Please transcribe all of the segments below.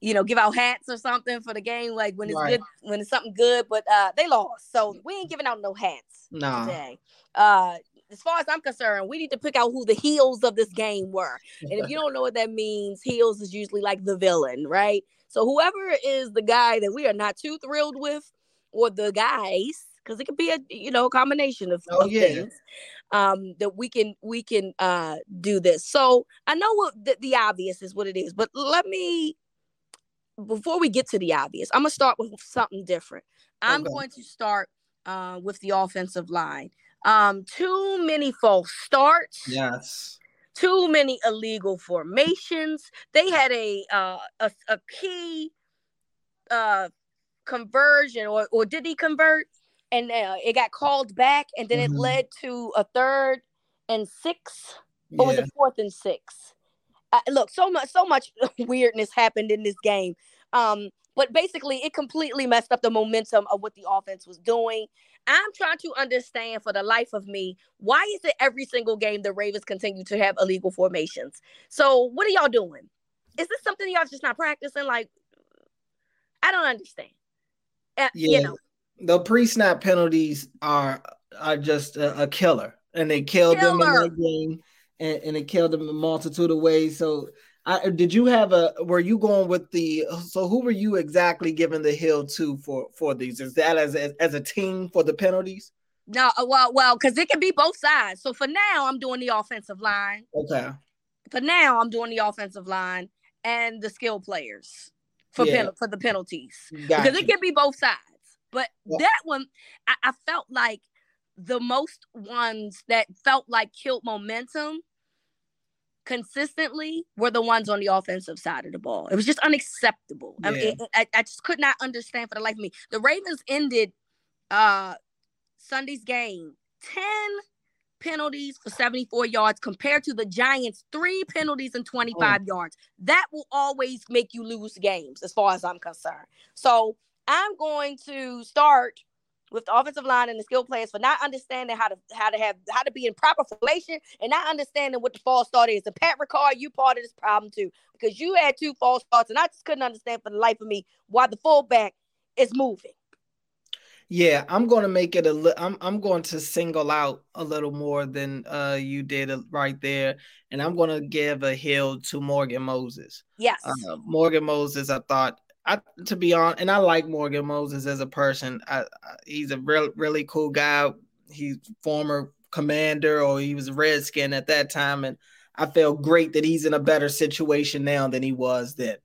you know, give out hats or something for the game, like when it's right. good, when it's something good. But uh, they lost, so we ain't giving out no hats nah. today. Uh, as far as I'm concerned, we need to pick out who the heels of this game were. And if you don't know what that means, heels is usually like the villain, right? So whoever is the guy that we are not too thrilled with, or the guys, because it could be a you know a combination of, oh, of yeah. things. Um, that we can we can uh do this. So I know what the, the obvious is what it is, but let me before we get to the obvious, I'm gonna start with something different. I'm Okay. going to start uh, with the offensive line. Um, too many false starts, Yes. too many illegal formations. They had a uh, a, a key uh, conversion, or or did he convert? And uh, it got called back, and then Mhm. it led to a third and six, or was Yeah. it fourth and six? Uh, look, so much, so much weirdness happened in this game. Um, but basically, it completely messed up the momentum of what the offense was doing. I'm trying to understand for the life of me why is it every single game the Ravens continue to have illegal formations? So what are y'all doing? Is this something y'all just not practicing? Like, I don't understand. Uh, Yeah. You know, The pre-snap penalties are are just a, a killer, and they killed them in Killer. that game, and, and it killed them in a multitude of ways. So, I, did you have a? Were you going with the? So, who were you exactly giving the hill to for for these? Is that as as, as a team for the penalties? no, uh, well, well, because it can be both sides. So for now, I'm doing the offensive line. Okay. For now, I'm doing the offensive line and the skill players for Yeah. pen- for the penalties. Got because it can be both sides. But Yeah. that one, I, I felt like the most ones that felt like killed momentum consistently were the ones on the offensive side of the ball. It was just unacceptable. I, mean, Yeah. it- I, I just could not understand for the life of me. The Ravens ended uh Sunday's game 10 penalties for 74 yards compared to the Giants, three penalties and 25 yards. That will always make you lose games, as far as I'm concerned. So I'm going to start with the offensive line and the skill players for not understanding how to how to have how to be in proper formation and not understanding what the false start is. And Pat Ricard, you part of this problem too, because you had two false starts, and I just couldn't understand for the life of me why the fullback is moving. Yeah, I'm going to make it a li- I'm I'm going to single out a little more than uh you did uh, right there, and I'm going to give a hill to Morgan Moses. Yes. Uh, Morgan Moses, I thought, I to be honest, and I like Morgan Moses as a person. I, I, he's a real really cool guy. He's former commander, or he was Redskin at that time, and I feel great that he's in a better situation now than he was then.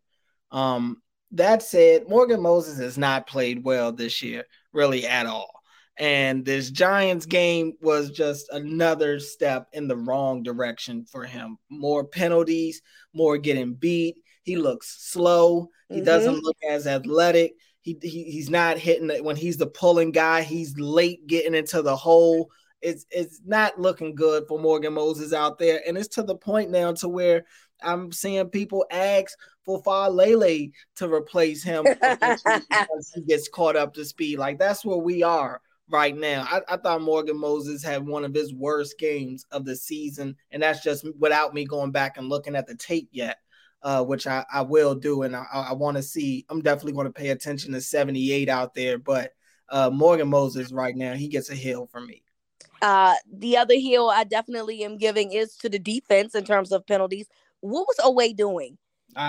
Um, that said, Morgan Moses has not played well this year, really at all. And this Giants game was just another step in the wrong direction for him. More penalties, more getting beat. He looks slow. He mm-hmm. doesn't look as athletic. He, he he's not hitting it when he's the pulling guy. He's late getting into the hole. It's it's not looking good for Morgan Moses out there, and it's to the point now to where I'm seeing people ask for Faalele to replace him because he gets caught up to speed. Like that's where we are right now. I, I, thought Morgan Moses had one of his worst games of the season, and that's just without me going back and looking at the tape yet uh, which I, I will do. And I, I want to see, I'm definitely going to pay attention to 78 out there. But uh, Morgan Moses right now, he gets a heel for me. Uh, the other heel I definitely am giving is to the defense in terms of penalties. What was Oweh doing?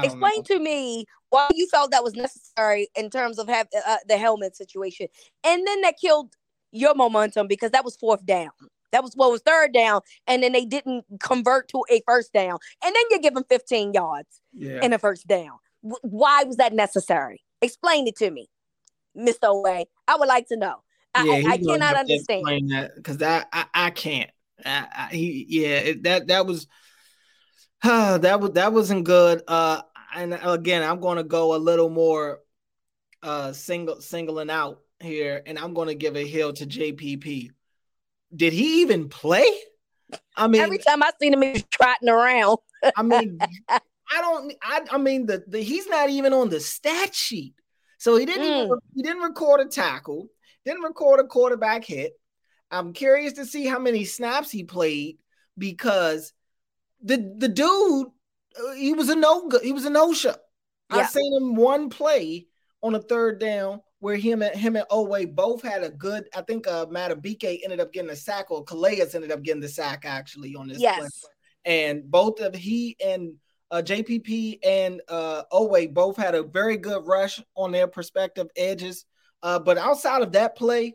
Explain know. to me why you felt that was necessary in terms of have uh, the helmet situation, and then that killed your momentum because that was fourth down. That was what was third down, and then they didn't convert to a first down, and then you give them 15 yards yeah. in a first down. W- why was that necessary? Explain it to me, Mr. Way. I would like to know. I, yeah, I, I cannot understand that because I, I, I can't. I, I, he yeah it, that that was uh, that was that wasn't good. Uh, and again, I'm going to go a little more uh single singling out here, and I'm going to give a hill to JPP did he even play? I mean, every time I seen him, he was trotting around. I mean, I don't. I, I mean, the, the he's not even on the stat sheet, so he didn't. Mm. Even, he didn't record a tackle. Didn't record a quarterback hit. I'm curious to see how many snaps he played because the the dude uh, he was a no he was a no show. Yeah. I seen him one play on a third down where him and him and Oweh both had a good. I think uh Madubuike ended up getting a sack, or Calais ended up getting the sack actually on this. Yes. Play. And both of he and uh, JPP and uh, Oweh both had a very good rush on their perspective edges. Uh, but outside of that play,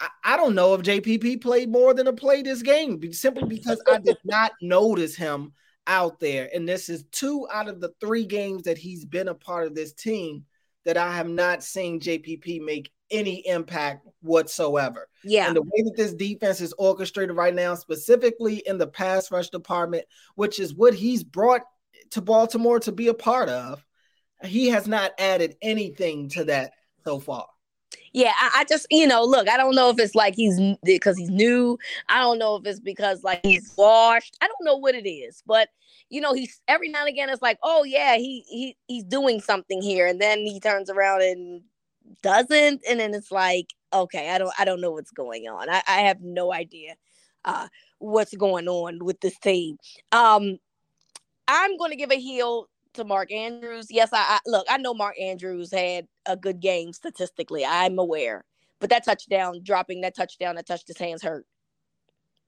I, I, don't know if JPP played more than a play this game, simply because I did not notice him out there. And this is two out of the three games that he's been a part of this team that I have not seen JPP make any impact whatsoever. Yeah. And the way that this defense is orchestrated right now, specifically in the pass rush department, which is what he's brought to Baltimore to be a part of, he has not added anything to that so far. Yeah, I, I, just you know, look, I don't know if it's like he's because he's new. I don't know if it's because like he's washed. I don't know what it is, but you know, he's every now and again it's like, oh yeah, he he he's doing something here, and then he turns around and doesn't, and then it's like, okay, I don't I don't know what's going on. I, I have no idea uh what's going on with this team. Um I'm gonna give a heel to Mark Andrews. Yes, I, I look, I know Mark Andrews had a good game statistically. I'm aware. But that touchdown, dropping that touchdown that touched his hands hurt.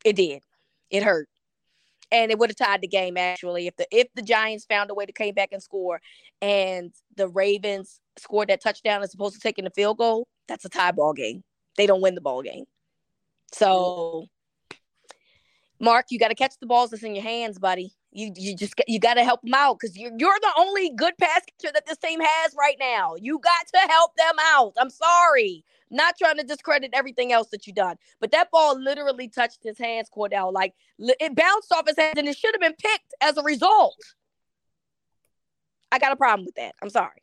It did. It hurt and it would have tied the game actually if the if the Giants found a way to came back and score, and the Ravens scored that touchdown as opposed to taking the field goal. That's a tie ball game. They don't win the ball game. So, Mark, you got to catch the balls that's in your hands, buddy. You you just you got to help them out because you're you're the only good pass catcher that this team has right now. You got to help them out. I'm sorry. Not trying to discredit everything else that you done, but that ball literally touched his hands, Cordell. Like it bounced off his hands, and it should have been picked as a result. I got a problem with that. I'm sorry.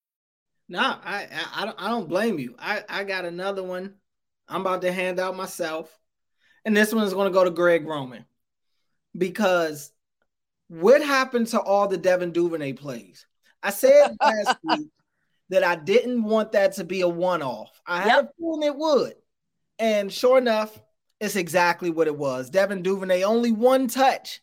No, I, I I don't I don't blame you. I I got another one. I'm about to hand out myself, and this one is going to go to Greg Roman because what happened to all the Devin Duvernay plays? I said last week that I didn't want that to be a one-off. I yep. had a feeling it would, and sure enough, it's exactly what it was. Devin Duvernay only one touch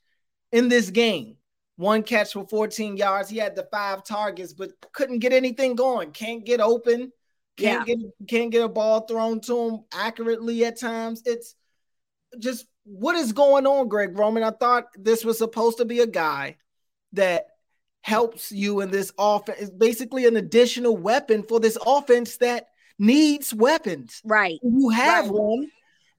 in this game one catch for 14 yards. He had the five targets, but couldn't get anything going. Can't get open. Can't yeah. get can't get a ball thrown to him accurately at times. It's just what is going on, Greg Roman? I thought this was supposed to be a guy that helps you in this offense. It's basically an additional weapon for this offense that needs weapons. Right. You have right. one,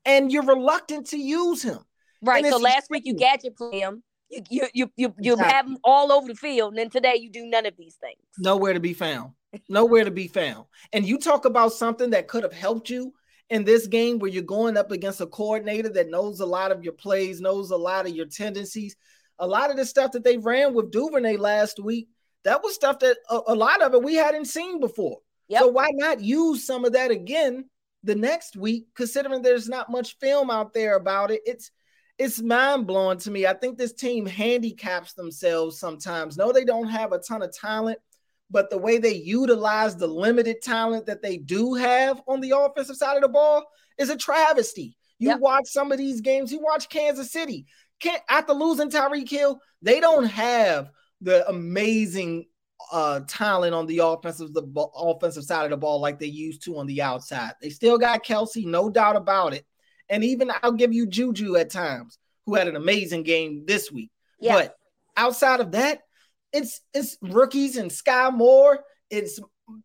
and you're reluctant to use him. Right. So last week you gadget play him. You you you you, you exactly. have them all over the field, and then today you do none of these things. Nowhere to be found. Nowhere to be found. And you talk about something that could have helped you in this game where you're going up against a coordinator that knows a lot of your plays, knows a lot of your tendencies. A lot of the stuff that they ran with Duvernay last week, that was stuff that a, a lot of it we hadn't seen before. Yep. So why not use some of that again the next week, considering there's not much film out there about it? It's it's mind blowing to me. I think this team handicaps themselves sometimes. No, they don't have a ton of talent, but the way they utilize the limited talent that they do have on the offensive side of the ball is a travesty. You yep. watch some of these games, you watch Kansas City. Can't after losing Tyreek Hill, they don't have the amazing uh, talent on the offensive the offensive side of the ball like they used to on the outside. They still got Kelce, no doubt about it. And even I'll give you Juju at times, who had an amazing game this week. Yeah. But outside of that, it's it's rookies and Skyy Moore. It's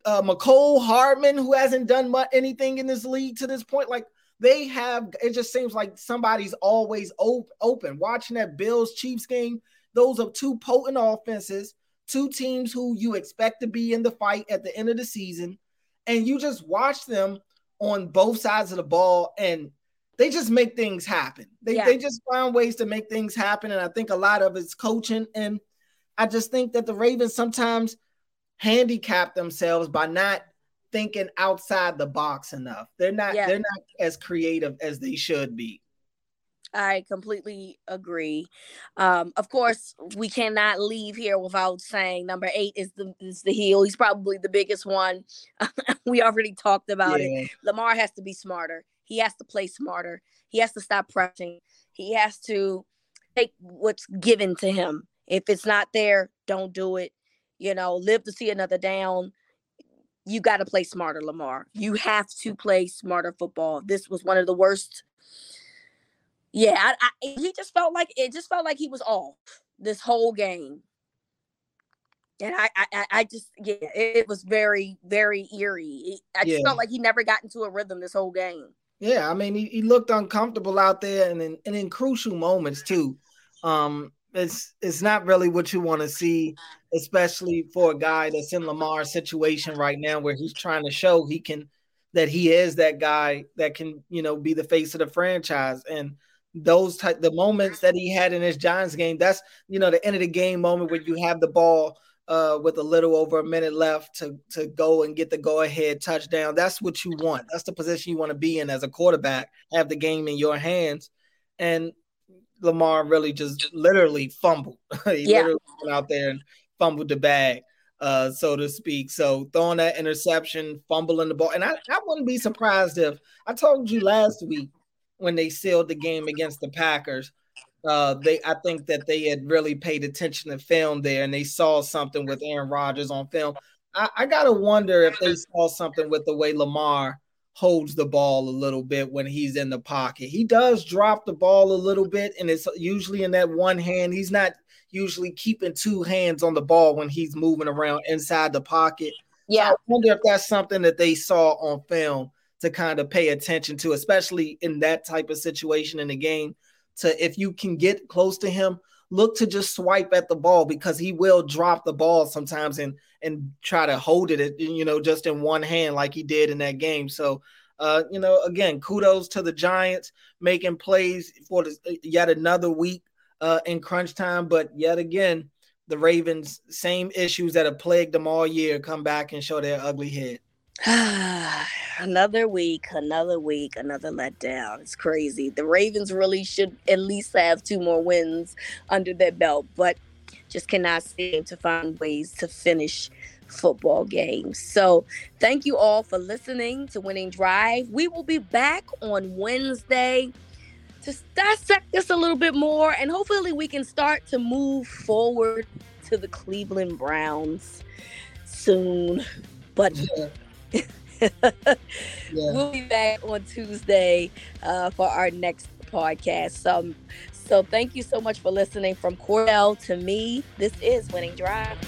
uh, Mecole Hardman, who hasn't done much anything in this league to this point. Like they have, it just seems like somebody's always op- open. Watching that Bills Chiefs game, those are two potent offenses, two teams who you expect to be in the fight at the end of the season, and you just watch them on both sides of the ball, and they just make things happen. They yeah. they just find ways to make things happen, and I think a lot of it's coaching and I just think that the Ravens sometimes handicap themselves by not thinking outside the box enough. They're not yeah. they're not as creative as they should be. I completely agree. Um, of course, we cannot leave here without saying number eight is the is the heel. He's probably the biggest one. we already talked about yeah. it. Lamar has to be smarter. He has to play smarter. He has to stop pressing. He has to take what's given to him. If it's not there, don't do it. You know, live to see another down. You got to play smarter, Lamar. You have to play smarter football. This was one of the worst. Yeah, I, I, he just felt like it. Just felt like he was off this whole game, and I, I, I just yeah, it was very, very eerie. I just yeah. felt like he never got into a rhythm this whole game. Yeah, I mean, he, he looked uncomfortable out there, and in, and in crucial moments too. Um, it's it's not really what you want to see, especially for a guy that's in Lamar's situation right now, where he's trying to show he can that he is that guy that can you know be the face of the franchise and those type the moments that he had in his Giants game. That's you know the end of the game moment where you have the ball uh, with a little over a minute left to to go and get the go ahead touchdown. That's what you want. That's the position you want to be in as a quarterback. Have the game in your hands, and Lamar really just literally fumbled. he yeah. literally went out there and fumbled the bag, uh, so to speak. So throwing that interception, fumbling the ball, and I, I wouldn't be surprised if I told you last week when they sealed the game against the Packers. Uh, they I think that they had really paid attention to film there and they saw something with Aaron Rodgers on film. I, I gotta wonder if they saw something with the way Lamar holds the ball a little bit when he's in the pocket. He does drop the ball a little bit, and it's usually in that one hand. He's not usually keeping two hands on the ball when he's moving around inside the pocket. Yeah. So I wonder if that's something that they saw on film to kind of pay attention to, especially in that type of situation in the game. To if you can get close to him, look to just swipe at the ball because he will drop the ball sometimes and and try to hold it, you know, just in one hand like he did in that game. So, uh, you know, again, kudos to the Giants making plays for the, yet another week uh, in crunch time. But yet again, the Ravens, same issues that have plagued them all year, come back and show their ugly head. another week, another week, another letdown. It's crazy. The Ravens really should at least have two more wins under their belt, but just cannot seem to find ways to finish football games. So, thank you all for listening to Winning Drive. We will be back on Wednesday to dissect this a little bit more, and hopefully, we can start to move forward to the Cleveland Browns soon. But yeah. We'll be back on Tuesday uh, for our next podcast. So, so thank you so much for listening. From Cordell to me, this is Winning Drive.